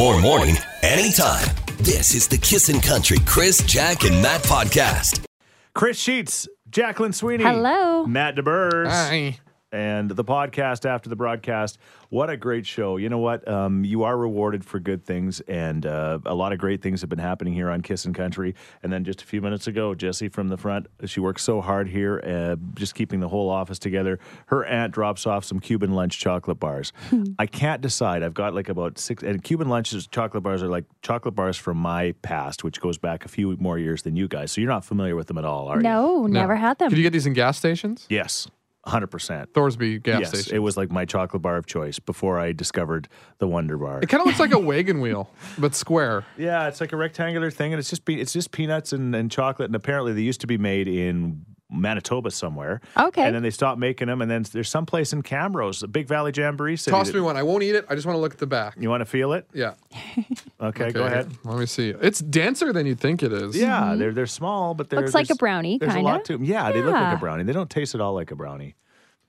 more morning, anytime. This is the Kissin' Country Chris, Jack, and Matt podcast. Chris Sheets, Jacqueline Sweeney. Hello. Matt DeBurs. Hi. And the podcast after the broadcast. What a great show. You know what? Um, you are rewarded for good things, and uh, a lot of great things have been happening here on Kissin' Country. And then just a few minutes ago, Jesse from the front, she works so hard here, uh, just keeping the whole office together. Her aunt drops off some Cuban lunch chocolate bars. I can't decide. I've got like about six, and Cuban lunches, chocolate bars are like chocolate bars from my past, which goes back a few more years than you guys. So you're not familiar with them at all, are you? No, No. never had them. Could you get these in gas stations? Yes, 100%. Thorsby gas yes, station. it was like my chocolate bar of choice before I discovered the Wonder Bar. It kind of looks like a wagon wheel, but square. Yeah, it's like a rectangular thing, and it's just pe- it's just peanuts and, and chocolate. And apparently, they used to be made in Manitoba somewhere. Okay. and then they stopped making them. And then there's some place in Camrose, the Big Valley Jamboree City. Toss that- me one. I won't eat it. I just want to look at the back. You want to feel it? Yeah. Okay, go ahead. Let me see. It's denser than you'd think it is. Yeah, they're they're small, but they're Mm-hmm. Looks like a there's- brownie, There's a kinda. lot to them. Yeah, they look like a brownie. They don't taste at all like a brownie.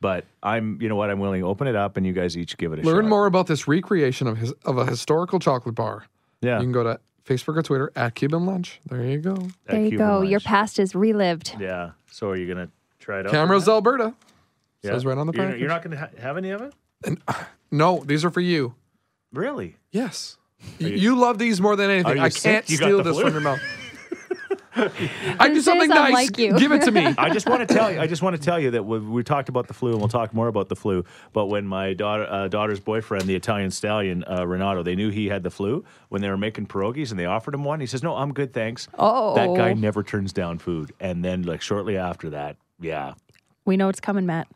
But I'm, you know what? I'm willing to open it up, and you guys each give it a shot. Learn more about this recreation of his, of a historical chocolate bar. Yeah, You can go to Facebook or Twitter at Cuban Lunch. There you go. at there you Cuban go. Your past is relived. Yeah. So are you gonna try it out? Camrose, Alberta. Yeah. Says right on the You're, package. you're not gonna ha- have any of it? No, these are for you. Really? Yes. Y- You, love these more than anything. I sick? can't steal this flu? from your mouth. I do something nice. unlike you. Give it to me. I just want to tell you. I just want to tell you that we, we talked about the flu, and we'll talk more about the flu. But when my daughter uh, daughter's boyfriend, the Italian stallion uh, Renato, they knew he had the flu when they were making pierogies, and they offered him one. He says, "No, I'm good, thanks." Oh. that guy never turns down food. And then, like shortly after that, yeah, We know it's coming, Matt.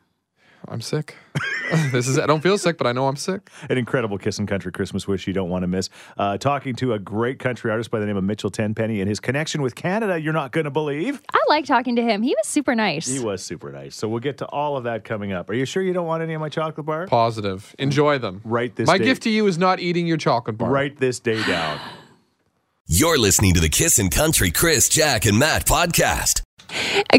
I'm sick. this is. I don't feel sick, but I know I'm sick. an incredible Kissin' Country Christmas wish you don't want to miss. Uh, talking to a great country artist by the name of Mitchell Tenpenny and his connection with Canada, you're not going to believe. I like talking to him. He was super nice. He was super nice. So we'll get to all of that coming up. Are you sure you don't want any of my chocolate bar? Positive. Enjoy them. Write this My day- gift to you is not eating your chocolate bar. Write this day down. You're listening to the Kissin' Country Chris, Jack, and Matt podcast.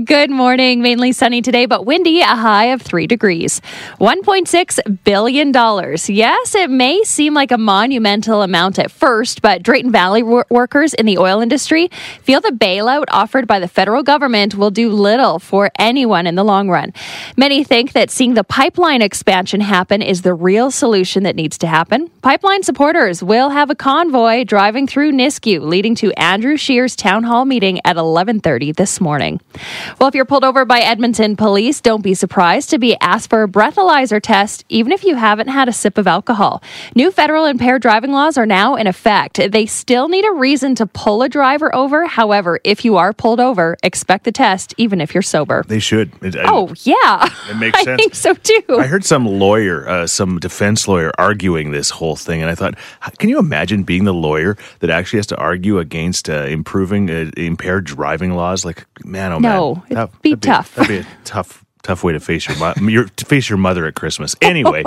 Good morning. Mainly sunny today, but windy, a high of three degrees. $1.6 billion. Yes, it may seem like a monumental amount at first, but Drayton Valley wor- workers in the oil industry feel the bailout offered by the federal government will do little for anyone in the long run. Many think that seeing the pipeline expansion happen is the real solution that needs to happen. Pipeline supporters will have a convoy driving through Nisku, leading to Andrew Scheer's town hall meeting at 11:30 this morning. Well, if you're pulled over by Edmonton police, don't be surprised to be asked for a breathalyzer test, even if you haven't had a sip of alcohol. New federal impaired driving laws are now in effect. They still need a reason to pull a driver over. However, if you are pulled over, expect the test, even if you're sober. They should. It, Oh yeah, It makes I sense. think so too. I heard some lawyer, uh, some defense lawyer, arguing this whole thing, and I thought, can you imagine being the lawyer that actually has to argue against uh, improving uh, impaired driving laws? Like, man, oh No, man, Oh, it'd That- be that'd tough. that'd be a tough, tough way to face your, mo- your to face your mother at Christmas. Anyway,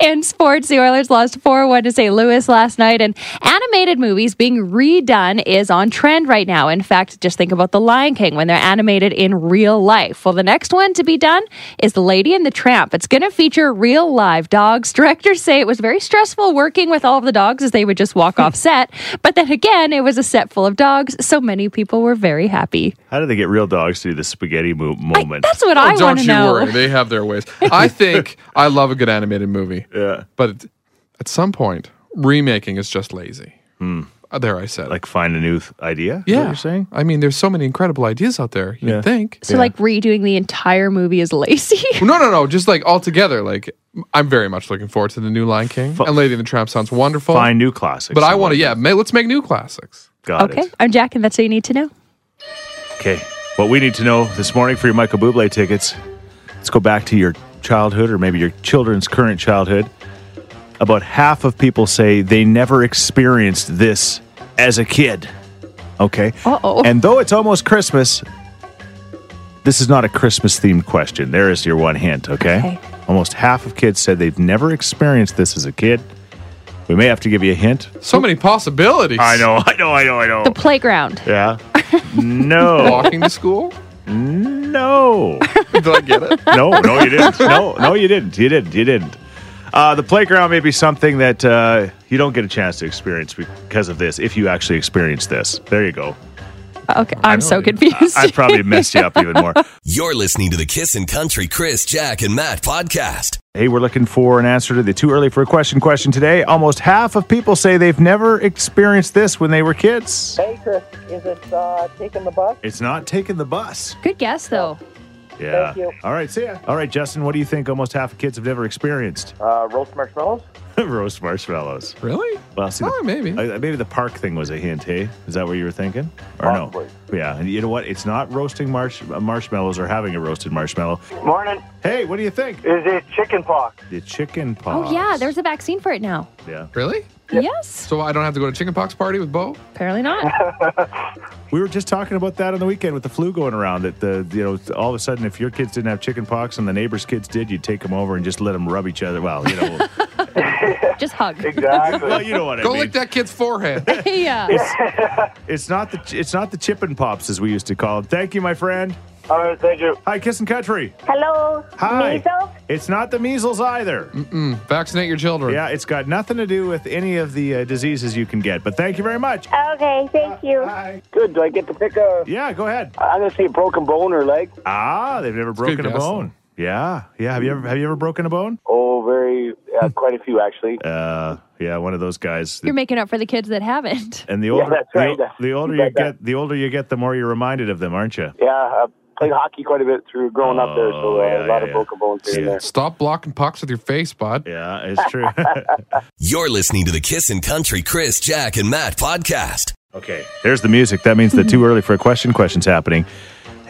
In sports, the Oilers lost 4 1 to St. Louis last night, and animated movies being redone is on trend right now. In fact, just think about The Lion King when they're animated in real life. Well, the next one to be done is The Lady and the Tramp. It's going to feature real live dogs. Directors say it was very stressful working with all of the dogs as they would just walk off set. But then again, it was a set full of dogs, so many people were very happy. how do they get real dogs to do the spaghetti mo- moment? That's what oh, I Oh, want to you know. worry. They have their ways. I think I love a good animated movie. yeah, But at some point, remaking is just lazy. Uh, There, I said. like find a new th- idea. yeah, what you're saying. I mean, there's so many incredible ideas out there. You Yeah. think. So, like, redoing the entire movie is lazy. No, no, no. Just like all together. Like, I'm very much looking forward to the new Lion King. and Lady and the Tramp sounds wonderful. Find new classics. But I want to, yeah, ma- let's make new classics. Got okay, it. Okay, I'm Jack, and that's all you need to know. Okay. What we need to know this morning for your Michael Bublé tickets, let's go back to your childhood or maybe your children's current childhood. About half of people say they never experienced this as a kid. Okay. Uh-oh. And though it's almost Christmas, this is not a Christmas themed question. There is your one hint, okay? Okay. Almost half of kids said they've never experienced this as a kid. We may have to give you a hint. So many possibilities. I know, I know, I know, I know. The playground. Yeah. No. Walking to school? No. Did I get it? No, no, you didn't. No, no, you didn't. You didn't. You didn't. Uh, the playground may be something that uh, you don't get a chance to experience because of this. If you actually experience this, there you go. Okay, I'm so confused. I probably messed you up even more. You're listening to the Kissin' Country Chris, Jack, and Matt podcast. Hey, we're looking for an answer to the too early for a question question today. Almost half of people say they've never experienced this when they were kids. Hey, Chris, is it uh, taking the bus? It's not taking the bus. Good guess, though. Yeah. Thank you. All right, see ya. All right, Justin, what do you think almost half of kids have never experienced? Uh, roast marshmallows? Roast marshmallows. Really? Well, see, Oh, the- maybe. uh, maybe the park thing was a hint, hey? Is that what you were thinking? Or Possibly. no? Yeah, and you know what? It's not roasting marsh- uh, marshmallows or having a roasted marshmallow. Morning. Hey, what do you think? Is it chicken pox? The chicken paws. Oh, yeah, there's a vaccine for it now. Yeah. Really? Yes. So I don't have to go to chickenpox party with Bo? Apparently not. We were just talking about that on the weekend with the flu going around. That the you know all of a sudden, if your kids didn't have chicken pox and the neighbors' kids did, you'd take them over and just let them rub each other. Well, you know, Just hug. Exactly. well, you know what I Go mean. lick that kid's forehead. yeah. It's not the it's not the chippin' pops as we used to call them. Thank you, my friend. All right, thank you. Hi, Kissin' Country. Hello. Hi. Measles? It's not the measles either. Mm-mm. vaccinate your children. Yeah, it's got nothing to do with any of the uh, diseases you can get. But thank you very much. Okay, thank you. Hi. Good. Do I get to pick a? Yeah, go ahead. I'm gonna say broken bone or leg. Ah, they've never broken a guess, bone. Yeah, yeah. Have you ever have you ever broken a bone? Oh, very. Uh, quite a few actually. Uh, yeah, one of those guys. You're making up for the kids that haven't. and the older that's the, right. the older You you that. get, the older you get, the more you're reminded of them, aren't you? Yeah, I played hockey quite a bit through growing up there, so uh, Oh, yeah, a lot yeah, of broken bones here and there. Stop blocking pucks with your face, bud. Yeah, it's true. You're listening to the Kissin' Country Chris, Jack, and Matt podcast. okay, there's the music. That means the too early for a question question's happening.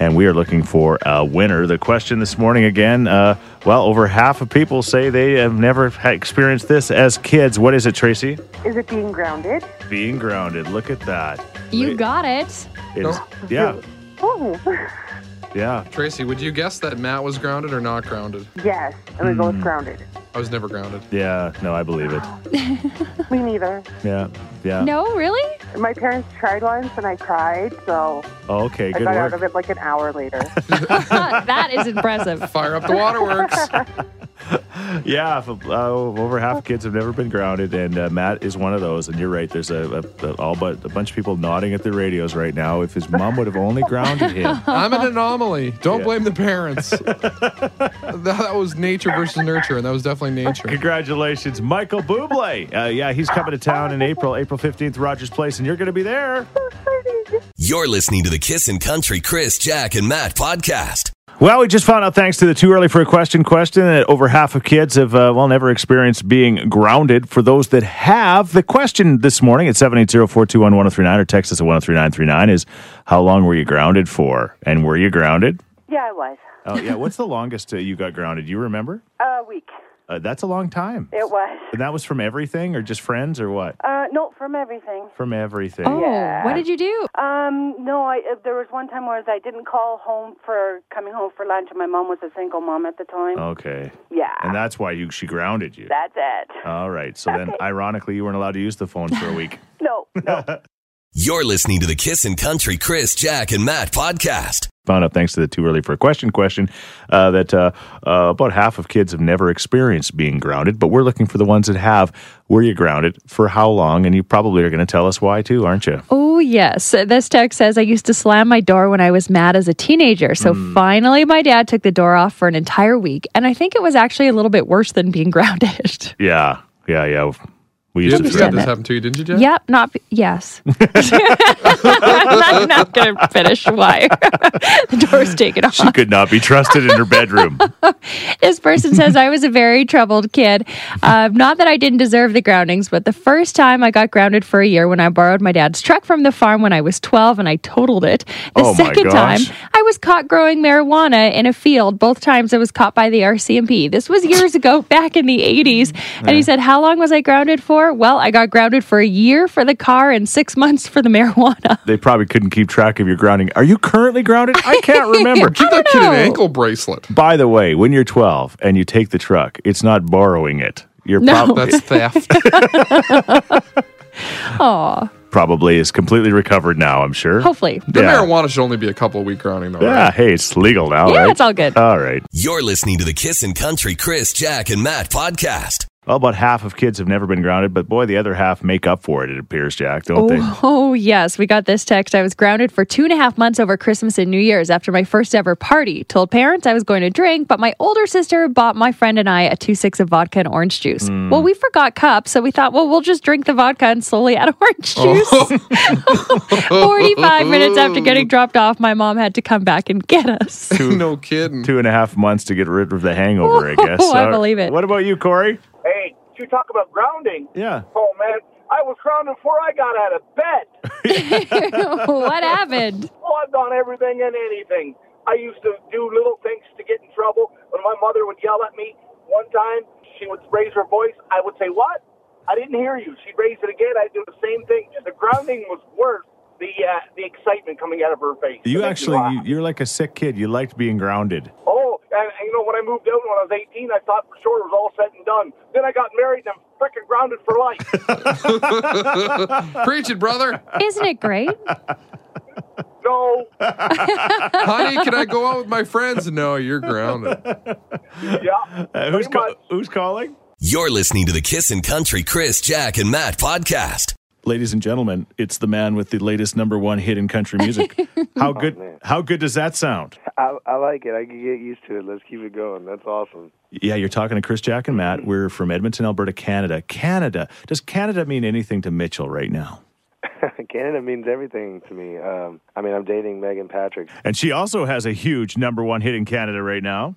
And we are looking for a winner. The question this morning again, uh, well, over half of people say they have never experienced this as kids. What is it, Tracy? Is it being grounded? Being grounded. Look at that. You It- got it. it is- No. yeah, Oh, yeah. Tracy, would you guess that Matt was grounded or not grounded? yes. I'm hmm. gonna grounded. I was never grounded. Yeah, no, I believe it. Me neither. Yeah, yeah. No, really? My parents tried once and I cried, so Oh, okay, I good got out work. of it like an hour later. that is impressive. Fire up the waterworks. Yeah, if, uh, over half of kids have never been grounded, and uh, Matt is one of those. And you're right. There's a, a, a all but a bunch of people nodding at their radios right now. If his mom would have only grounded him. I'm an anomaly. Don't Yeah. blame the parents. that, that was nature versus nurture, and that was definitely nature. Congratulations, Michael Bublé. Uh, yeah, he's coming to town in April, April 15th, Rogers Place, and you're going to be there. You're listening to the Kissin' Country Chris, Jack, and Matt podcast. Well, we just found out, thanks to the too early for a question question, that over half of kids have, uh, well, never experienced being grounded. For those that have, the question this morning at 780 421 1039 or text us at 103939 is how long were you grounded for? And were you grounded? yeah, I was. Oh, yeah. What's the longest uh, you got grounded? Do you remember? A week. Uh, that's a long time. It was. And that was from everything or just friends or what? Uh, no, from everything. From everything. Oh, Yeah. what did you do? Um, no, I uh, there was one time where I didn't call home for coming home for lunch, and my mom was a single mom at the time. Okay. Yeah, And that's why you she grounded you. that's it. All right. So then, ironically, you weren't allowed to use the phone for a week. No, no. You're listening to the Kissin' Country Chris, Jack, and Matt podcast. Found out thanks to the too early for a question question uh, that uh, uh, about half of kids have never experienced being grounded, but we're looking for the ones that have. Were you grounded? For how long? And you probably are going to tell us why too, aren't you? Oh, yes. This text says I used to slam my door when I was mad as a teenager. So finally, my dad took the door off for an entire week. And I think it was actually a little bit worse than being grounded. Yeah. Yeah. Yeah. We You, used you to. had this that. happen to you, didn't you, Jack? Yep, not yes. I'm not going to finish why the door's taken off. She could not be trusted in her bedroom. This person says I was a very troubled kid. Uh, not that I didn't deserve the groundings, but the first time I got grounded for a year when I borrowed my dad's truck from the farm when I was 12 and I totaled it. The Oh my second time. I was caught growing marijuana in a field. Both times I was caught by the RCMP. This was years ago, back in the 80s. And he said, How long was I grounded for? Well, I got grounded for a year for the car and six months for the marijuana. They probably couldn't keep track of your grounding. Are you currently grounded? I can't remember. Give that kid an ankle bracelet. By the way, when you're 12 and you take the truck, it's not borrowing it. You're No. prob- That's theft. Aw, probably is completely recovered now, I'm sure. hopefully. The Yeah. marijuana should only be a couple of week grounding, though. Yeah, Right? hey, it's legal now, Yeah, right? it's all good. All right. You're listening to the Kissin' Country Chris, Jack, and Matt podcast. Well, about half of kids have never been grounded, but boy, the other half make up for it, it appears, Jack, don't they? Oh, oh, yes. We got this text. I was grounded for two and a half months over Christmas and New Year's after my first ever party. Told parents I was going to drink, but my older sister bought my friend and I a two six of vodka and orange juice. Hmm. Well, we forgot cups, so we thought, well, we'll just drink the vodka and slowly add orange Oh. juice. 45 minutes after getting dropped off, my mom had to come back and get us. no kidding. Two and a half months to get rid of the hangover, I guess. Oh, I believe it. What about you, Corey? Hey, you talk about grounding. Yeah. Oh man, I was grounded before I got out of bed. what happened? Oh, I've done everything and anything. I used to do little things to get in trouble. When my mother would yell at me, one time she would raise her voice. I would say, "What? I didn't hear you." She'd raise it again. I'd do the same thing. The grounding was worse. The uh, the excitement coming out of her face. You actually, you, you're like a sick kid. You liked being grounded. Oh, and, and you know, when I moved out when I was 18, I thought for sure it was all said and done. Then I got married and I'm freaking grounded for life. Preach it, brother. Isn't it great? no, Honey, can I go out with my friends? No, you're grounded. yeah. Uh, who's, pretty ca- who's calling? You're listening to the Kissin' Country Chris, Jack, and Matt podcast. Ladies and gentlemen, it's the man with the latest number one hit in country music. How good? man. how good does that sound? I, I like it. I can get used to it. Let's keep it going. That's awesome. Yeah, you're talking to Chris, Jack, and Matt. We're from Edmonton, Alberta, Canada. Canada. Does Canada mean anything to Mitchell right now? Canada means everything to me. Um, I mean, I'm dating Meghan Patrick. And she also has a huge number one hit in Canada right now.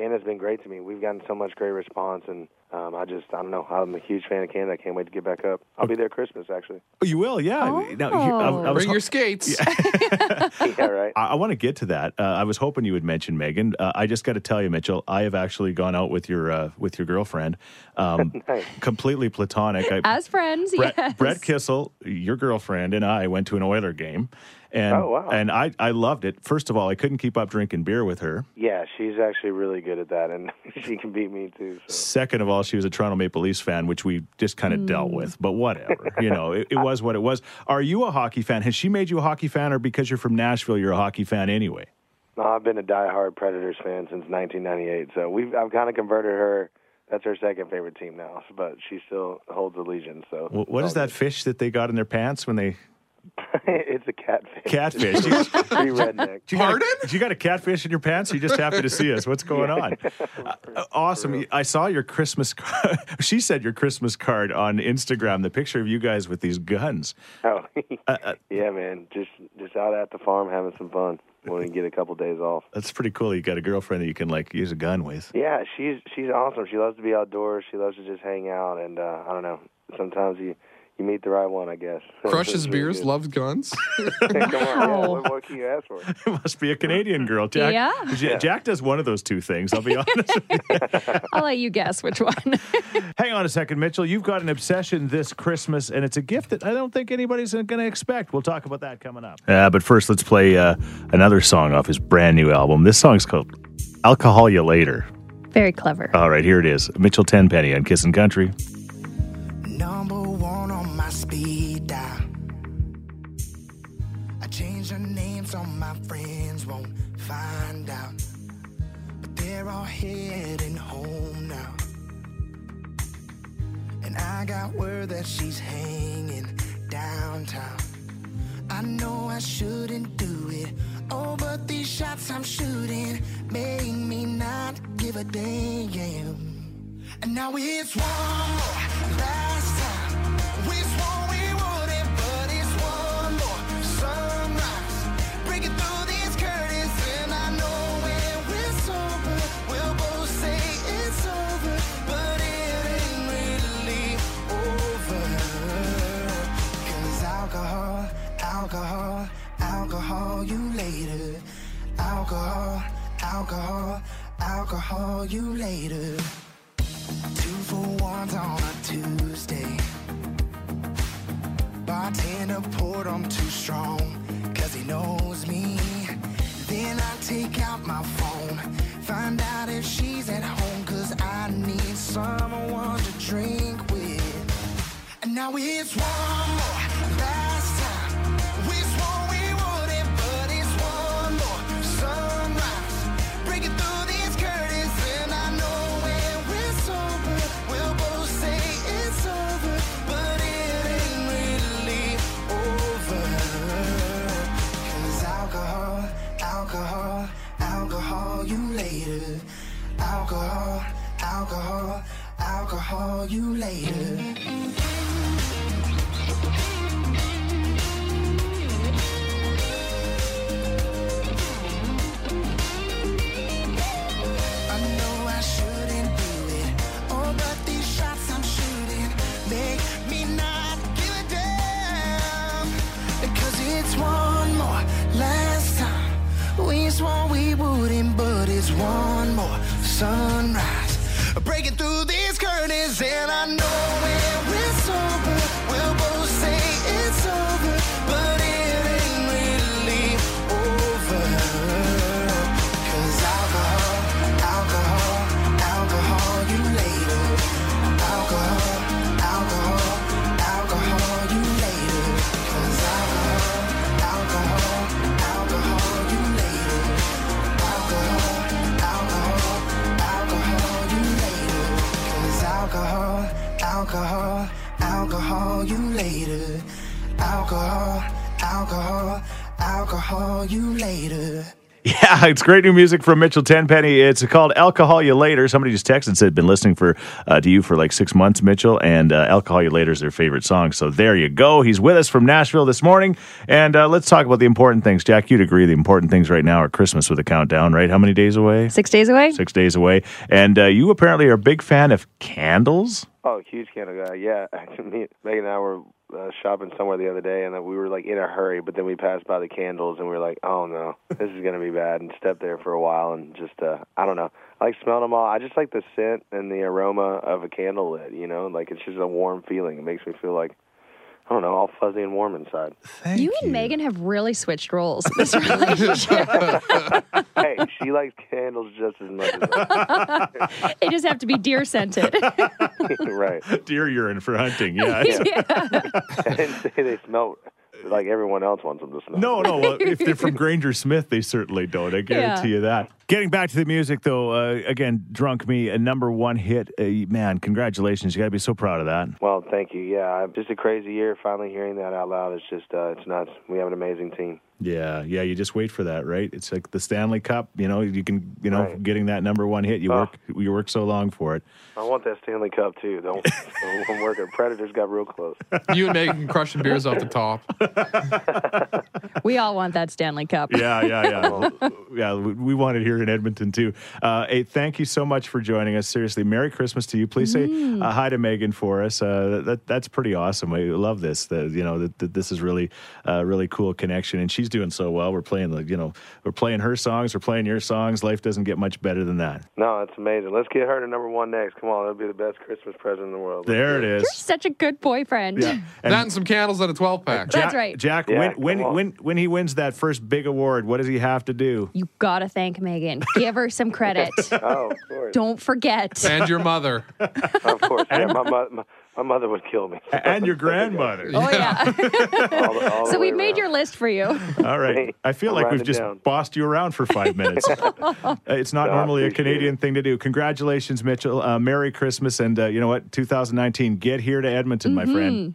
Canada's been great to me. We've gotten so much great response, and um, I just, I don't know. I'm a huge fan of Canada. I can't wait to get back up. I'll be there Christmas, actually. Oh, you will, yeah. Now, here- I, I was Bring ho- your skates. yeah, right. I, I want to get to that. Uh, I was hoping you would mention Meghan. Uh, I just got to tell you, Mitchell, I have actually gone out with your uh, with your girlfriend, um, Nice. completely platonic. I, As friends, Brett, yes. Brett Kissel, your girlfriend, and I went to an Oiler game, and Oh, wow. and I I loved it. First of all, I couldn't keep up drinking beer with her. Yeah, she's actually really good at that, and she can beat me too. So. Second of all, she was a Toronto Maple Leafs fan, which we just kind of hmm. dealt with. But whatever, you know, it, it was what it was. Are you a hockey fan? Has she made you a hockey fan, or because you're from Nashville, you're a hockey fan anyway? No, I've been a diehard Predators fan since 1998, so we've I've kind of converted her. That's her second favorite team now, but she still holds allegiance. So Wh- What is that fish that they got in their pants when they it's a catfish. catfish? You- Pretty redneck. You got, Pardon? a, you got a catfish in your pants? You're just happy to see us. What's going on? Uh, awesome. I saw your Christmas card. she said your Christmas card on Instagram, the picture of you guys with these guns. Oh, Uh, yeah, man. Just just out at the farm having some fun when we get a couple days off. That's pretty cool. You got a girlfriend that you can like use a gun with. Yeah, she's she's awesome. She loves to be outdoors. She loves to just hang out, and uh, I don't know. Sometimes you you meet the right one, I guess. Crushes really beers, good. loves guns. Come on, yeah. Wow. What, what can you ask for? It must be a Canadian girl. Jack, Yeah. J- Jack does one of those two things. I'll be honest. I'll let you guess which one. Hang on a second, Mitchell. You've got an obsession this Christmas, and it's a gift that I don't think anybody's going to expect. We'll talk about that coming up. Uh, but first, let's play uh, another song off his brand new album. This song's called Alcohol You Later. Very clever. All right, here it is. Mitchell Tenpenny on Kissin' Country. I got word that she's hanging downtown. I know I shouldn't do it. Oh, but these shots I'm shooting make me not give a damn. And now it's one more last time. We swore we alcohol, alcohol, you later. Alcohol, alcohol, alcohol, you later. Two for ones on a Tuesday. Bartender poured them too strong, cause he knows me. Then I take out my phone, find out if she's at home, cause I need someone to drink with. And now it's one more later. Alcohol, alcohol, alcohol you later. More it's great new music from Mitchell Tenpenny. It's called Alcohol You Later. Somebody just texted and said, been listening for uh, to you for like six months, Mitchell, and uh, Alcohol You Later is their favorite song. So there you go. He's with us from Nashville this morning. And uh, let's talk about the important things. Jack, you'd agree the important things right now are Christmas with a countdown, right? How many days away? Six days away? Six days away. And uh, you apparently are a big fan of candles. Oh, huge candle guy. Yeah, me, Meghan and I were uh, shopping somewhere the other day, and uh, we were like in a hurry. But then we passed by the candles, and we were like, "Oh no, this is gonna be bad." And stepped there for a while, and just uh, I don't know. I like smelling them all. I just like the scent and the aroma of a candle lit. You know, like it's just a warm feeling. It makes me feel like I don't know, all fuzzy and warm inside. Thank you and Meghan have really switched roles in this relationship. hey, she likes candles just as much as I. they just have to be deer scented. right. Deer urine for hunting. Yeah. I didn't say they smell like everyone else wants them to smell. No, no. Well, if they're from Granger Smith, they certainly don't. I guarantee Yeah. you that. Getting back to the music, though, uh, again, Drunk Me, a number one hit. Uh, man, congratulations. You got to be so proud of that. Well, thank you. Yeah, I- just a crazy year. Finally hearing that out loud is just uh, it's nuts. We have an amazing team. Yeah, yeah. You just wait for that, right? It's like the Stanley Cup. You know, you can, you know, Right. getting that number one hit. You Oh. work, you work so long for it. I want that Stanley Cup too. Don't I'm working. Predators got real close. You and Meghan crushing beers off the top. we all want that Stanley Cup. Yeah, yeah, yeah. Well, yeah, we we want it here in Edmonton too. Uh, hey, thank you so much for joining us. Seriously, Merry Christmas to you. Please say Mm. uh, hi to Meghan for us. Uh, that that's pretty awesome. I love this. The, you know, that, that this is really, uh, really cool connection, and she's doing so well. We're playing the, you know, we're playing her songs. We're playing your songs. Life doesn't get much better than that. No, it's amazing. Let's get her to number one next. Come on, that'll be the best Christmas present in the world. There it is. You're such a good boyfriend. Yeah. that and some candles and a 12 pack. That's Jack, right. Jack. Yeah, when when when when he wins that first big award, what does he have to do? You gotta thank Meghan. Give her some credit. Oh, of course. Don't forget. And your mother. Of course. Yeah, my, mo- my, my mother would kill me. And your grandmother. Oh yeah. All the- all so way we made around. your list for you. All right. I feel I'll like we've just down. bossed you around for five minutes. Uh, it's not No, normally a appreciate Canadian thing to do. Congratulations, Mitchell. Uh, Merry Christmas. And uh, you know what? 2019, get here to Edmonton, my friend.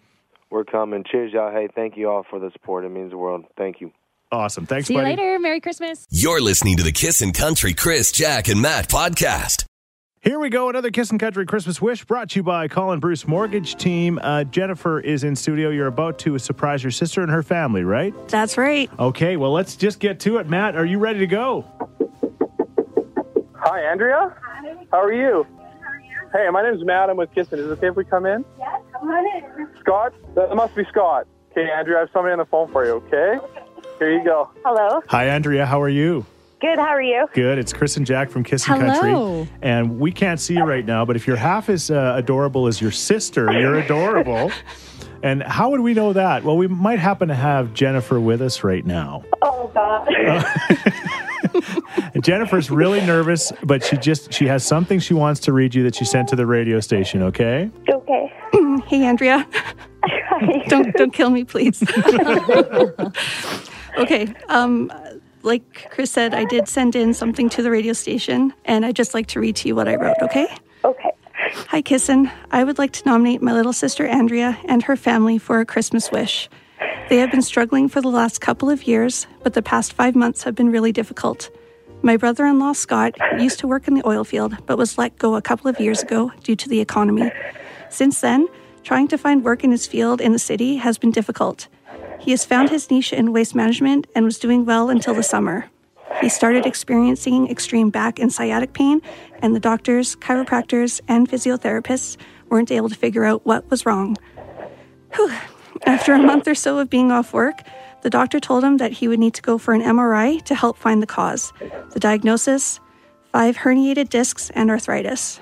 We're coming. Cheers, y'all. Hey, thank you all for the support. It means the world. Thank you. Awesome. Thanks, See you buddy. later. Merry Christmas. You're listening to the Kissin' Country Chris, Jack, and Matt podcast. Here we go. Another Kissin' Country Christmas wish brought to you by Colin Bruce Mortgage Team. Uh, Jennifer is in studio. You're about to surprise your sister and her family, right? That's right. Okay. Well, let's just get to it. Matt, are you ready to go? Hi, Andrea. Hi. How are you? Hey, my name's Matt. I'm with Kissin. Is it okay if we come in? Yes, come on in. Scott? That must be Scott. Okay, Andrea, I have somebody on the phone for you, okay? Here you go. Hello. Hi, Andrea. How are you? Good. How are you? Good. It's Chris and Jack from Kissing Hello. Country. And we can't see you right now, but if you're half as uh, adorable as your sister, you're adorable. and how would we know that? Well, we might happen to have Jennifer with us right now. Oh God. Jennifer's really nervous, but she just she has something she wants to read you that she sent to the radio station, okay? okay. Hey, Andrea. don't don't kill me, please. Okay. Um, like Chris said, I did send in something to the radio station, and I'd just like to read to you what I wrote. Okay. Okay. Hi, Kissin. I would like to nominate my little sister Andrea and her family for a Christmas wish. They have been struggling for the last couple of years, but the past five months have been really difficult. My brother in law, Scott, used to work in the oil field but was let go a couple of years ago due to the economy. Since then, trying to find work in his field in the city has been difficult. He has found his niche in waste management and was doing well until the summer. He started experiencing extreme back and sciatic pain, and the doctors, chiropractors, and physiotherapists weren't able to figure out what was wrong. Whew. After a month or so of being off work, the doctor told him that he would need to go for an MRI to help find the cause. The diagnosis five herniated discs and arthritis.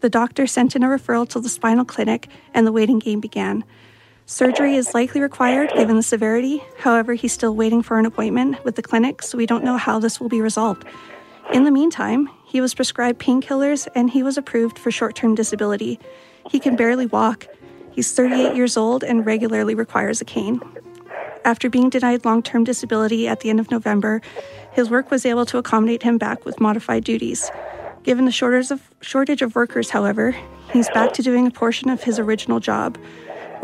The doctor sent in a referral to the spinal clinic, and the waiting game began. Surgery is likely required given the severity. However, he's still waiting for an appointment with the clinic, so we don't know how this will be resolved. In the meantime, he was prescribed painkillers and he was approved for short term disability. He can barely walk. He's 38 years old and regularly requires a cane. After being denied long term disability at the end of November, his work was able to accommodate him back with modified duties. Given the shortage of, shortage of workers, however, he's back to doing a portion of his original job.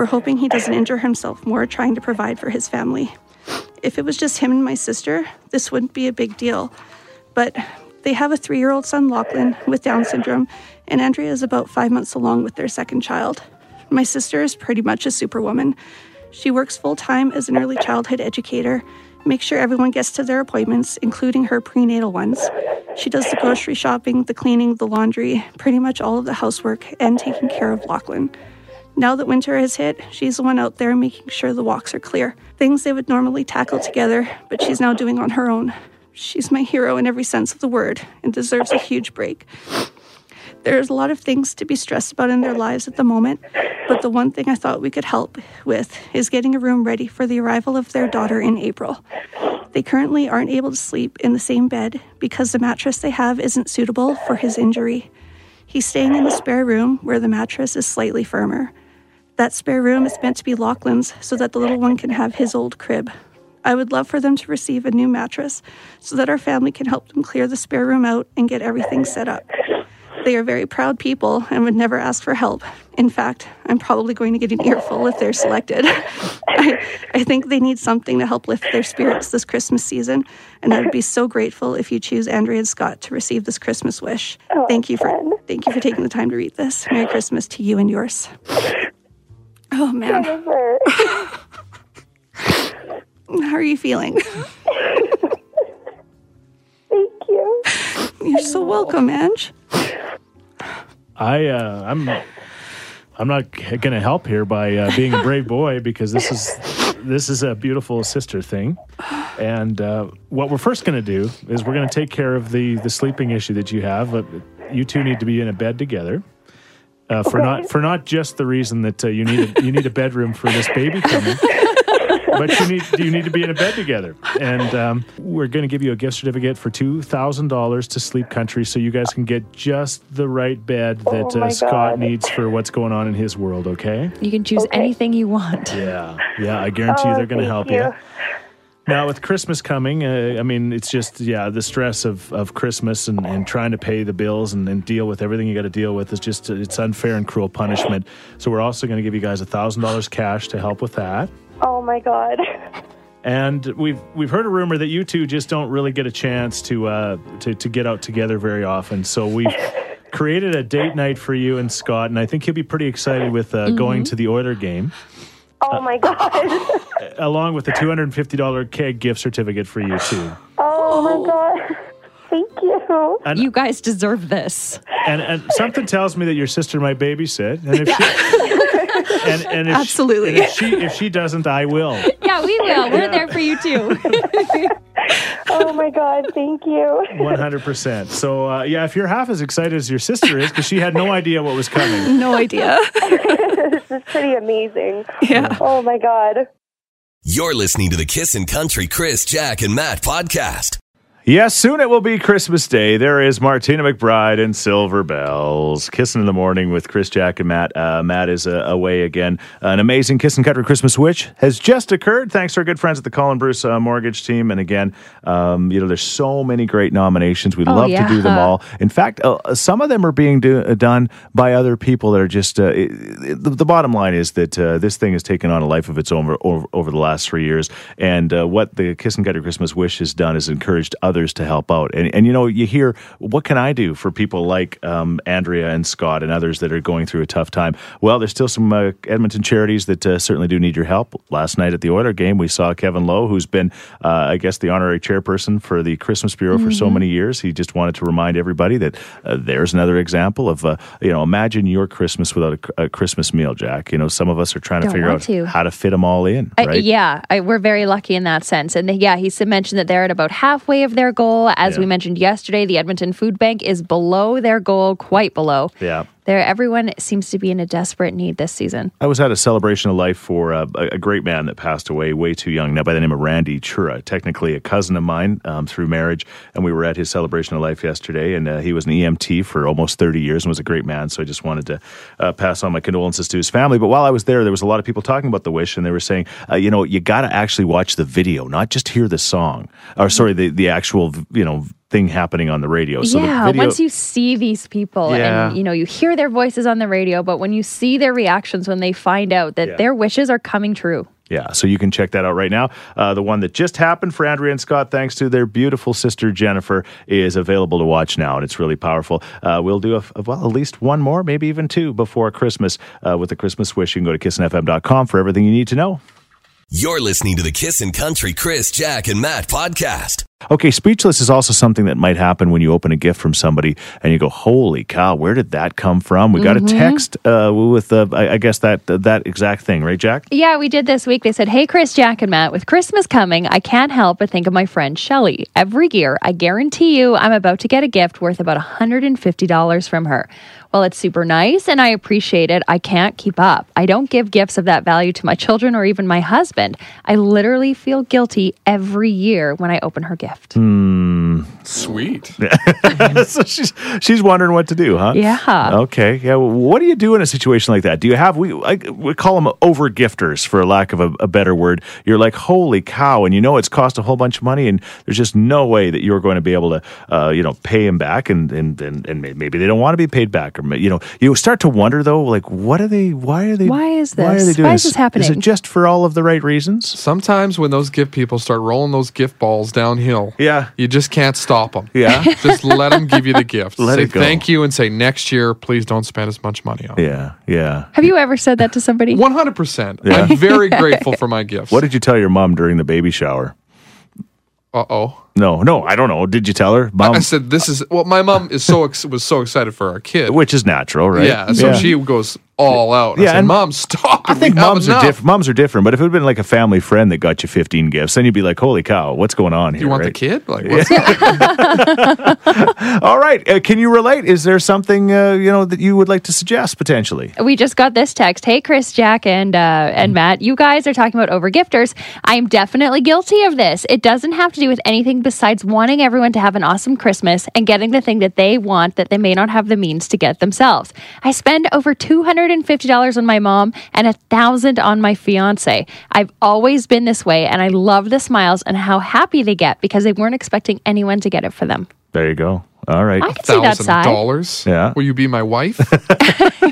We're hoping he doesn't injure himself more trying to provide for his family. If it was just him and my sister, this wouldn't be a big deal. But they have a three year old son, Lachlan, with Down syndrome, and Andrea is about five months along with their second child. My sister is pretty much a superwoman. She works full time as an early childhood educator, makes sure everyone gets to their appointments, including her prenatal ones. She does the grocery shopping, the cleaning, the laundry, pretty much all of the housework, and taking care of Lachlan. Now that winter has hit, she's the one out there making sure the walks are clear. Things they would normally tackle together, but she's now doing on her own. She's my hero in every sense of the word and deserves a huge break. There's a lot of things to be stressed about in their lives at the moment, but the one thing I thought we could help with is getting a room ready for the arrival of their daughter in April. They currently aren't able to sleep in the same bed because the mattress they have isn't suitable for his injury. He's staying in the spare room where the mattress is slightly firmer. That spare room is meant to be Lachlan's so that the little one can have his old crib. I would love for them to receive a new mattress so that our family can help them clear the spare room out and get everything set up. They are very proud people and would never ask for help. In fact, I'm probably going to get an earful if they're selected. I, I think they need something to help lift their spirits this Christmas season, and I would be so grateful if you choose Andrea and Scott to receive this Christmas wish. Oh, thank you for thank you for taking the time to read this. Merry Christmas to you and yours. Oh man. How are you feeling? Thank you. You're so welcome, Ange. I uh, I'm I'm not going to help here by uh, being a brave boy because this is this is a beautiful sister thing. And uh, what we're first going to do is we're going to take care of the the sleeping issue that you have. Uh, You two need to be in a bed together. Uh, for not for not just the reason that uh, you need a, you need a bedroom for this baby coming, but you need you need to be in a bed together. And um, we're going to give you a gift certificate for two thousand dollars to Sleep Country, so you guys can get just the right bed that Oh uh, Scott God. needs for what's going on in his world. Okay? You can choose anything you want. Yeah, yeah. I guarantee you Oh, they're going to help you. you. Now with Christmas coming, uh, I mean, it's just yeah, the stress of, of Christmas and, and trying to pay the bills and, and deal with everything you got to deal with is just it's unfair and cruel punishment. So we're also going to give you guys a thousand dollars cash to help with that. Oh my God. And we've we've heard a rumor that you two just don't really get a chance to uh, to to get out together very often. So we've created a date night for you and Scott, and I think he'll be pretty excited with uh, going to the Oiler game, Oh my uh, God. along with a two hundred and fifty dollar keg gift certificate for you too. Oh my oh. God. Thank you. And- you guys deserve this. And and something tells me that your sister might babysit, and if she, and, and if Absolutely. She, and if she if she doesn't, I will. Yeah, we will. We're there for you too. Oh my God. Thank you. One hundred percent. So uh, yeah, if you're half as excited as your sister is, because she had no idea what was coming. No idea. this is pretty amazing. Yeah. Oh my God. You're listening to the Kissin' Country Chris, Jack, and Matt podcast. Yes, soon it will be Christmas Day. There is Martina McBride and Silver Bells. Kissing in the morning with Chris, Jack, and Matt. Uh, Matt is uh, away again. An amazing Kissin' Country Christmas Wish has just occurred thanks to our good friends at the Colin Bruce uh, Mortgage Team. And again, um, you know, there's so many great nominations. We'd Oh, love to do them all. In fact, uh, some of them are being do, uh, done by other people that are just. Uh, it, it- the, the bottom line is that uh, this thing has taken on a life of its own over, over, over the last three years. And uh, what the Kissin' Country Christmas Wish has done is encouraged other others to help out. And, and you know, you hear, what can I do for people like um, Andrea and Scott and others that are going through a tough time? Well, there's still some uh, Edmonton charities that uh, certainly do need your help. Last night at the Oiler game, we saw Kevin Lowe, who's been, uh, I guess, the honorary chairperson for the Christmas Bureau for so many years. He just wanted to remind everybody that uh, there's another example of, uh, you know, imagine your Christmas without a, a Christmas meal, Jack. You know, some of us are trying to Don't figure out to. how to fit them all in, I- yeah, I, we're very lucky in that sense. And yeah, he mentioned that they're at about halfway of their goal. As Yeah. we mentioned yesterday, the Edmonton Food Bank is below their goal, quite below. Yeah. There, everyone seems to be in a desperate need this season. I was at a celebration of life for uh, a, great man that passed away way too young, now by the name of Randy Chura, technically a cousin of mine um, through marriage. And we were at his celebration of life yesterday, and uh, he was an EMT for almost 30 years and was a great man. So I just wanted to uh, pass on my condolences to his family. But while I was there, there was a lot of people talking about the wish, and they were saying, uh, you know, you got to actually watch the video, not just hear the song, or sorry, the, the actual, you know, thing happening on the radio. So yeah, the video, once you see these people Yeah. and you know you hear their voices on the radio, but when you see their reactions when they find out that Yeah. their wishes are coming true. Yeah, so you can check that out right now. Uh, the one that just happened for Andrea and Scott, thanks to their beautiful sister Jennifer, is available to watch now, and it's really powerful. Uh, we'll do a, a- well, at least one more, maybe even two before Christmas uh, with the Christmas wish. You can go to kissnfm.com for everything you need to know. You're listening to the Kissin' Country Chris, Jack, and Matt podcast. Okay, speechless is also something that might happen when you open a gift from somebody and you go, "Holy cow, where did that come from?" We got a text uh, with, uh, I, I guess that that exact thing, right, Jack? Yeah, we did this week. They said, Hey, Chris, Jack, and Matt, with Christmas coming, I can't help but think of my friend Shelly. Every year, I guarantee you, I'm about to get a gift worth about $150 from her. Well, it's super nice and I appreciate it. I can't keep up. I don't give gifts of that value to my children or even my husband. I literally feel guilty every year when I open her gift. Sweet. so she's she's wondering what to do, huh? Yeah. Okay. Yeah. well, What do you do in a situation like that? Do you have we I, we call them over gifters for lack of a, a better word? You're like, holy cow, and you know it's cost a whole bunch of money, and there's just no way that you're going to be able to, uh, you know, pay him back, and and and, and maybe they don't want to be paid back, or you know, you start to wonder though, like, what are they? Why are they? Why is this? Why are they doing Why is this Is happening? it just for all of the right reasons? Sometimes when those gift people start rolling those gift balls downhill, Yeah. you just can't stop them. Yeah. just let them give you the gift. Let say it go. thank you and say next year, please don't spend as much money on. it. Yeah. Yeah. Have you ever said that to somebody? One hundred percent. Yeah. I'm very grateful for my gifts. What did you tell your mom during the baby shower? Uh oh. No, no, I don't know. Did you tell her, mom? I said this is well. My mom is so ex- was so excited for our kid. which is natural, right? Yeah, so she goes all out. I Yeah, said, and Mom, stop. I think moms are different. Moms are different, but if it had been like a family friend that got you 15 gifts, then you'd be like, "Holy cow, what's going on here?" You want the kid? Like, what's All right, uh, can you relate? Is there something uh, you know that you would like to suggest potentially? we just got this text. Hey, Chris, Jack, and uh, and Matt, you guys are talking about overgifters. I'm definitely guilty of this. It doesn't have to do with anything besides wanting everyone to have an awesome Christmas and getting the thing that they want that they may not have the means to get themselves. I spend over two hundred and fifty dollars on my mom and a thousand on my fiance. I've always been this way, and I love the smiles and how happy they get because they weren't expecting anyone to get it for them. There you go. All right. I can see that thousand side. dollars? Yeah. Will you be my wife?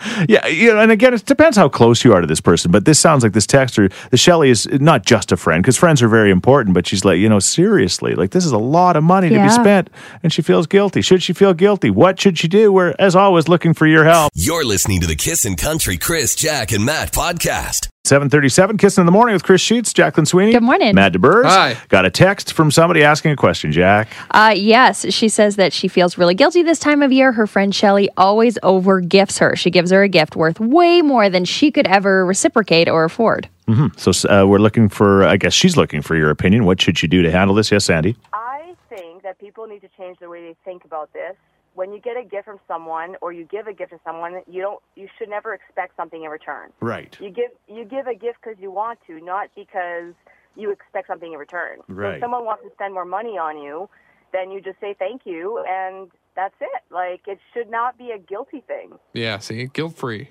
Yeah, you know, and again, it depends how close you are to this person. But this sounds like this texter, the Shelley is not just a friend because friends are very important. But she's like, you know, seriously, like this is a lot of money to be spent, and she feels guilty. Should she feel guilty? What should she do? We're as always looking for your help. You're listening to the Kissin' Country Chris, Jack, and Matt podcast. 737, Kissing in the Morning with Chris Sheets, Jacqueline Sweeney. Good morning. Matt DeBurs. Hi. Got a text from somebody asking a question, Jack. Uh, yes, she says that she feels really guilty this time of year. Her friend Shelly always over gifts her. She gives her a gift worth way more than she could ever reciprocate or afford. So uh, we're looking for, I guess she's looking for your opinion. What should she do to handle this? Yes, Sandy. I think that people need to change the way they think about this. When you get a gift from someone or you give a gift to someone, you don't you should never expect something in return. Right. You give you give a gift because you want to, not because you expect something in return. So Right. if someone wants to spend more money on you, then you just say thank you and that's it. Like it should not be a guilty thing. yeah, see, guilt free.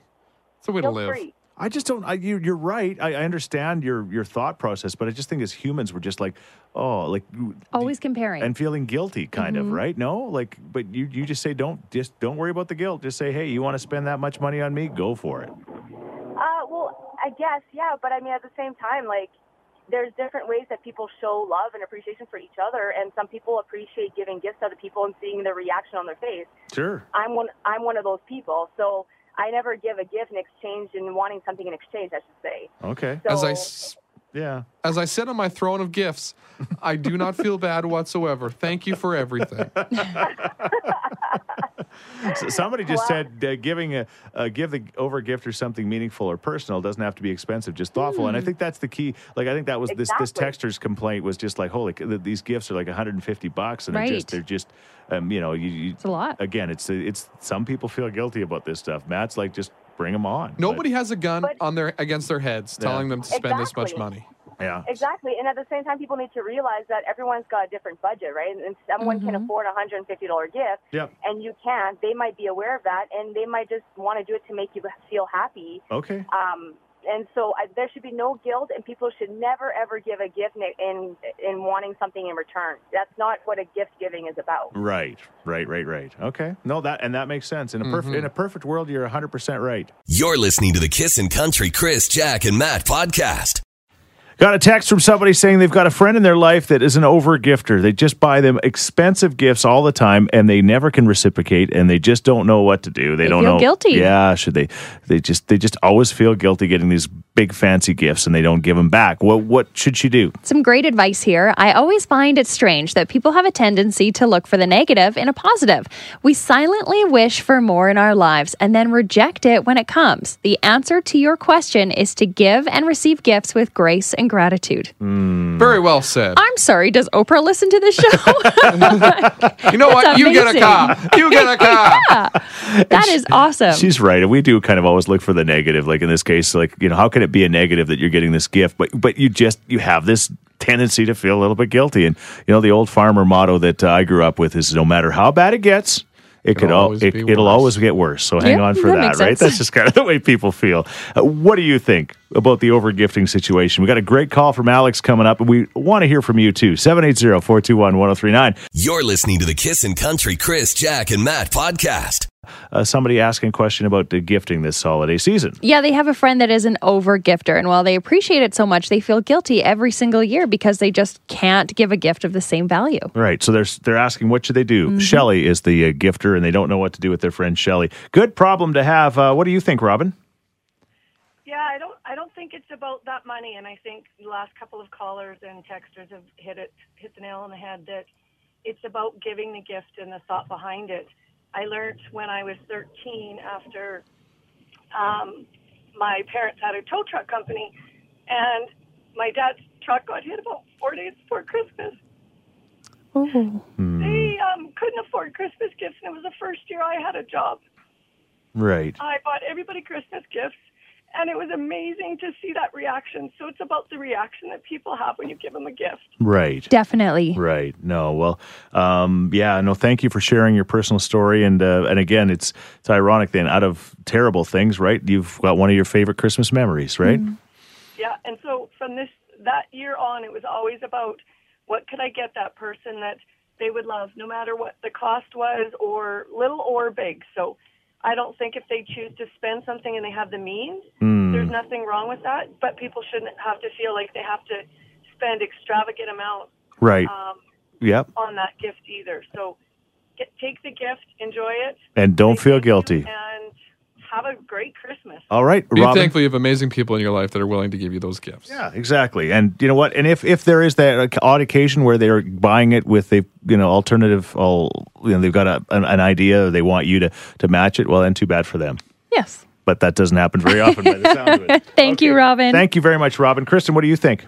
It's a way to Guilt live. Free. I just don't. I, you, you're right. I, I understand your your thought process, but I just think as humans, we're just like, oh, like Always comparing. and feeling guilty, kind of, right? No, like, but you you just say don't just don't worry about the guilt. Just say, hey, you want to spend that much money on me? Go for it. Uh, well, I guess, yeah, but I mean, at the same time, like, there's different ways that people show love and appreciation for each other, and some people appreciate giving gifts to other people and seeing the reaction on their face. Sure. I'm one. I'm one of those people. So I never give a gift in exchange and wanting something in exchange. I should say. Okay. As I So- s- Yeah. as I sit on my throne of gifts, I do not feel bad whatsoever. Thank you for everything. S- Somebody just said uh, giving a uh, give the over gift or something meaningful or personal doesn't have to be expensive, just thoughtful. And I think that's the key. Like I think that was this this texter's complaint was just like holy, these gifts are like 150 bucks, and they're just they're just um, you know you, you, It's a lot. again. It's it's some people feel guilty about this stuff. Matt's like just bring them on. But- Nobody has a gun But- on their against their heads Yeah. telling them to spend this much money. yeah. Exactly, and at the same time, people need to realize that everyone's got a different budget, right? And someone can afford a hundred and fifty dollar gift, Yep. and you can't. They might be aware of that, and they might just want to do it to make you feel happy. Okay. Um, and so I, there should be no guilt, and people should never ever give a gift in, in in wanting something in return. That's not what a gift giving is about. Right. Right. Right. Right. Okay. No, that and that makes sense. In a perfect Mm-hmm. in a perfect world, you're 100 percent right. You're listening to the Kissin' Country Chris, Jack, and Matt podcast. Got a text from somebody saying they've got a friend in their life that is an over gifter. They just buy them expensive gifts all the time and they never can reciprocate and they just don't know what to do. They, They don't feel know guilty. Yeah, should they they just they just always feel guilty getting these big fancy gifts and they don't give them back. What what should she do? Some great advice here. I always find it strange that people have a tendency to look for the negative in a positive. We silently wish for more in our lives and then reject it when it comes. The answer to your question is to give and receive gifts with grace and gratitude. Hmm. Very well said. I'm sorry, does Oprah listen to this show? You know what? That's You get a amazing. car. You get a car. that is awesome. She's right. And we do kind of always look for the negative. Like in this case, like, you know, how can it be a negative that you're getting this gift? But but you just you have this tendency to feel a little bit guilty. And you know, the old farmer motto that uh, I grew up with is no matter how bad it gets, it could al- it, it'll always get worse. So hang Yeah, on for that that, right? sense. That's just kind of the way people feel. Uh, what do you think about the over gifting situation? We got a great call from Alex coming up, and we want to hear from you too. 780-421-1039. You're listening to the Kissin' Country Chris, Jack, and Matt podcast. Uh, somebody asking a question about the gifting this holiday season. Yeah, they have a friend that is an over gifter, and while they appreciate it so much, they feel guilty every single year because they just can't give a gift of the same value. Right. So they're they're asking what should they do. Shelly is the uh, gifter, and they don't know what to do with their friend Shelly. Good problem to have. Uh, what do you think, Robin? Yeah, I don't. I don't think it's about that money, and I think the last couple of callers and texters have hit it, hit the nail on the head. That it's about giving the gift and the thought behind it. I learned when I was 13 after um, my parents had a tow truck company, and my dad's truck got hit about four days before Christmas. They um, couldn't afford Christmas gifts, and it was the first year I had a job. Right. I bought everybody Christmas gifts, and it was amazing to see that reaction. So it's about the reaction that people have when you give them a gift. Right. Definitely. Right. No. Well. Um, yeah. No. Thank you for sharing your personal story. And uh, and again, it's it's ironic. Then, out of terrible things, right? You've got one of your favorite Christmas memories, right? Yeah, and so from this that year on, it was always about what could I get that person that they would love, no matter what the cost was, or little or big. So I don't think if they choose to spend something and they have the means, Hmm. there's nothing wrong with that. But people shouldn't have to feel like they have to spend extravagant amounts, Right. um, Yep. on that gift either. So get, take the gift, enjoy it, And don't feel guilty. and have a great Christmas. All right, Be Robin. thankful you have amazing people in your life that are willing to give you those gifts. Yeah, exactly. And you know what? And if if there is that odd occasion where they're buying it with a you know alternative, all you know they've got a, an, an idea, they want you to to match it. Well, then too bad for them. Yes. But that doesn't happen very often by the sound of it. Thank you, Robin. Thank you very much, Robin. Kristen, what do you think?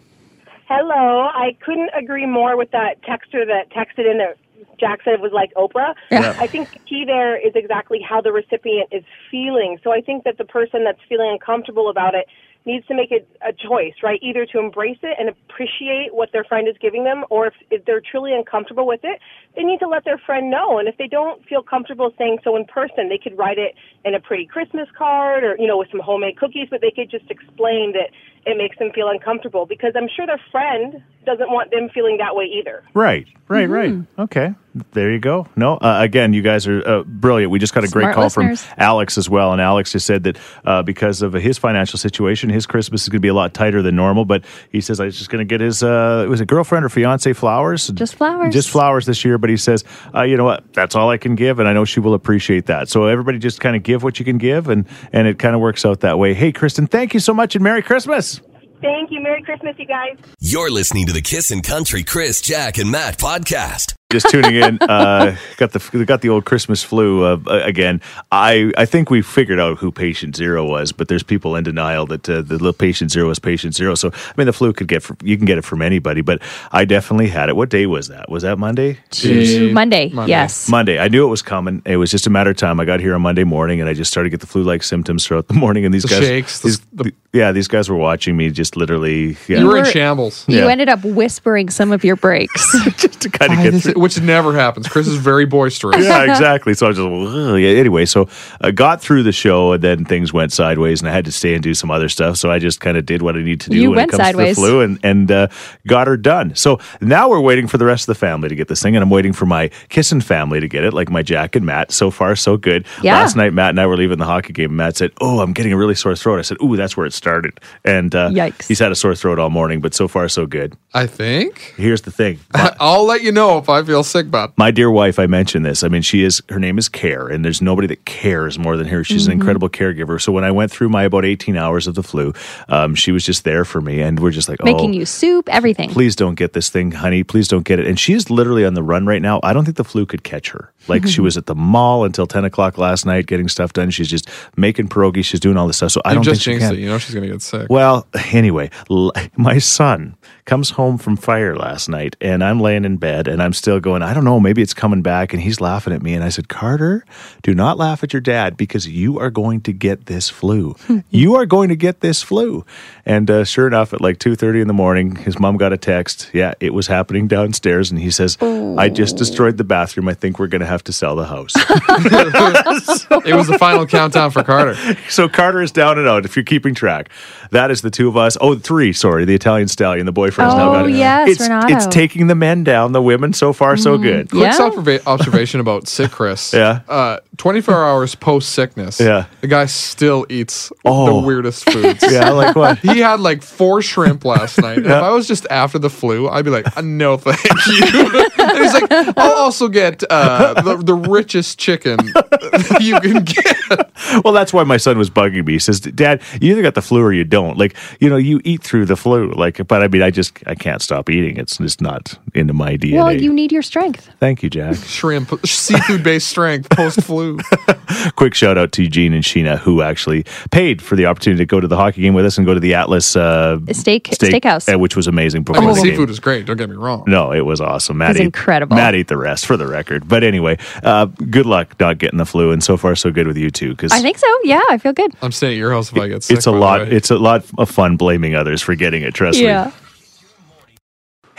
Hello. I couldn't agree more with that texter that texted in that Jack said it was like Oprah. Yeah. I think the key there is exactly how the recipient is feeling. So I think that the person that's feeling uncomfortable about it needs to make it a choice, right? Either to embrace it and appreciate what their friend is giving them, or if, if they're truly uncomfortable with it, they need to let their friend know. And if they don't feel comfortable saying so in person, they could write it in a pretty Christmas card or, you know, with some homemade cookies, but they could just explain that it makes them feel uncomfortable because I'm sure their friend doesn't want them feeling that way either. Right, right, right. Mm-hmm. Okay, there you go. No, uh, again, you guys are uh, brilliant. We just got a great call listeners. from Alex as well, and Alex just said that uh, because of his financial situation, his Christmas is going to be a lot tighter than normal. But he says I was just going to get his uh, was it girlfriend or fiance flowers? Just flowers. just flowers this year. But he says, uh, you know what? That's all I can give, and I know she will appreciate that. So everybody just kind of give what you can give, and and it kind of works out that way. Hey, Kristen, thank you so much, and Merry Christmas. Thank you. Merry Christmas, you guys. You're listening to the Kissin' Country Chris, Jack, and Matt podcast. Just tuning in. Uh, got the got the old Christmas flu uh, again. I I think we figured out who patient zero was, but there's people in denial that uh, the little patient zero is patient zero. So I mean, the flu could get from, you can get it from anybody, but I definitely had it. What day was that? Was that Monday? To Monday, Monday. yes. Monday. I knew it was coming. It was just a matter of time. I got here on Monday morning, and I just started to get the flu-like symptoms throughout the morning. And these The guys, shakes, these- the- yeah, these guys were watching me just literally. Yeah, You were in were- shambles. You Yeah. ended up whispering some of your breaks. just to kind of get through. Which never happens. Chris is very boisterous. yeah, exactly. So I was just "Ugh." yeah. Anyway, so I got through the show, and then things went sideways, and I had to stay and do some other stuff. So I just kind of did what I need to do You when went it comes sideways. to the flu, and and uh, got her done. So now we're waiting for the rest of the family to get this thing, and I'm waiting for my kissing family to get it, like my Jack and Matt. So far, so good. Yeah. Last night, Matt and I were leaving the hockey game. and Matt said, "Oh, I'm getting a really sore throat." I said, "Ooh, that's where it started." And uh, Yikes. he's had a sore throat all morning, but so far, so good. I think. Here's the thing. I'll let you know if I feel sick, bud. my dear wife, I mentioned this. I mean, she is her name is Care, and there's nobody that cares more than her. She's an Mm-hmm. incredible caregiver. So when I went through my about 18 hours of the flu, um, she was just there for me, and we're just like, oh, Making oh, you soup, everything. please don't get this thing, honey. Please don't get it. And she's literally on the run right now. I don't think the flu could catch her. Like she was at the mall until 10 o'clock last night getting stuff done. She's just making pierogies. She's doing all this stuff. So I You don't just think she can. it. You know she's going to get sick. Well, anyway, l- my son comes home from fire last night and I'm laying in bed and I'm still going, I don't know, maybe it's coming back. And he's laughing at me. And I said, Carter, do not laugh at your dad because you are going to get this flu. you are going to get this flu. And uh, sure enough, at like 2.30 in the morning, his mom got a text. Yeah, it was happening downstairs. And he says, I just destroyed the bathroom. I think we're going to have to sell the house. it was the final countdown for Carter. so Carter is down and out. If you're keeping track, that is the two of us. Oh, three. Sorry, the Italian stallion, the boyfriend's now Oh, got it. yes, it's, Renato. it's taking the men down. The women so far so good. Quick Yeah. observa- observation about sick Chris. Yeah. Uh, 24 hours post sickness. Yeah. The guy still eats Oh. the weirdest foods. Yeah, like what? He had like four shrimp last night. If I was just after the flu, I'd be like, "Uh, no, thank you. and he's like, I'll also get uh, the, the richest chicken you can get. Well, that's why my son was bugging me. He says, "Dad, you either got the flu or you don't. Like, you know, you eat through the flu. Like, but I mean, I just I can't stop eating. It's just not into my DNA. well, you need your strength. Thank you, Jack. Shrimp, seafood based strength post flu. Quick shout out to Gene and Sheena who actually paid for the opportunity to go to the hockey game with us and go to the Atlas uh, Steak steakhouse. uh, which was amazing. I Before mean, the game. seafood is great. Don't get me wrong. No, it was awesome. Matt was ate, incredible. Matt ate the rest for the record. But anyway, uh, good luck not getting the flu, and so far so good with you too. Because I think so. Yeah, I feel good. I'm staying at your house if I get sick. it's a lot. It's a lot of fun blaming others for getting it. Trust Yeah. me.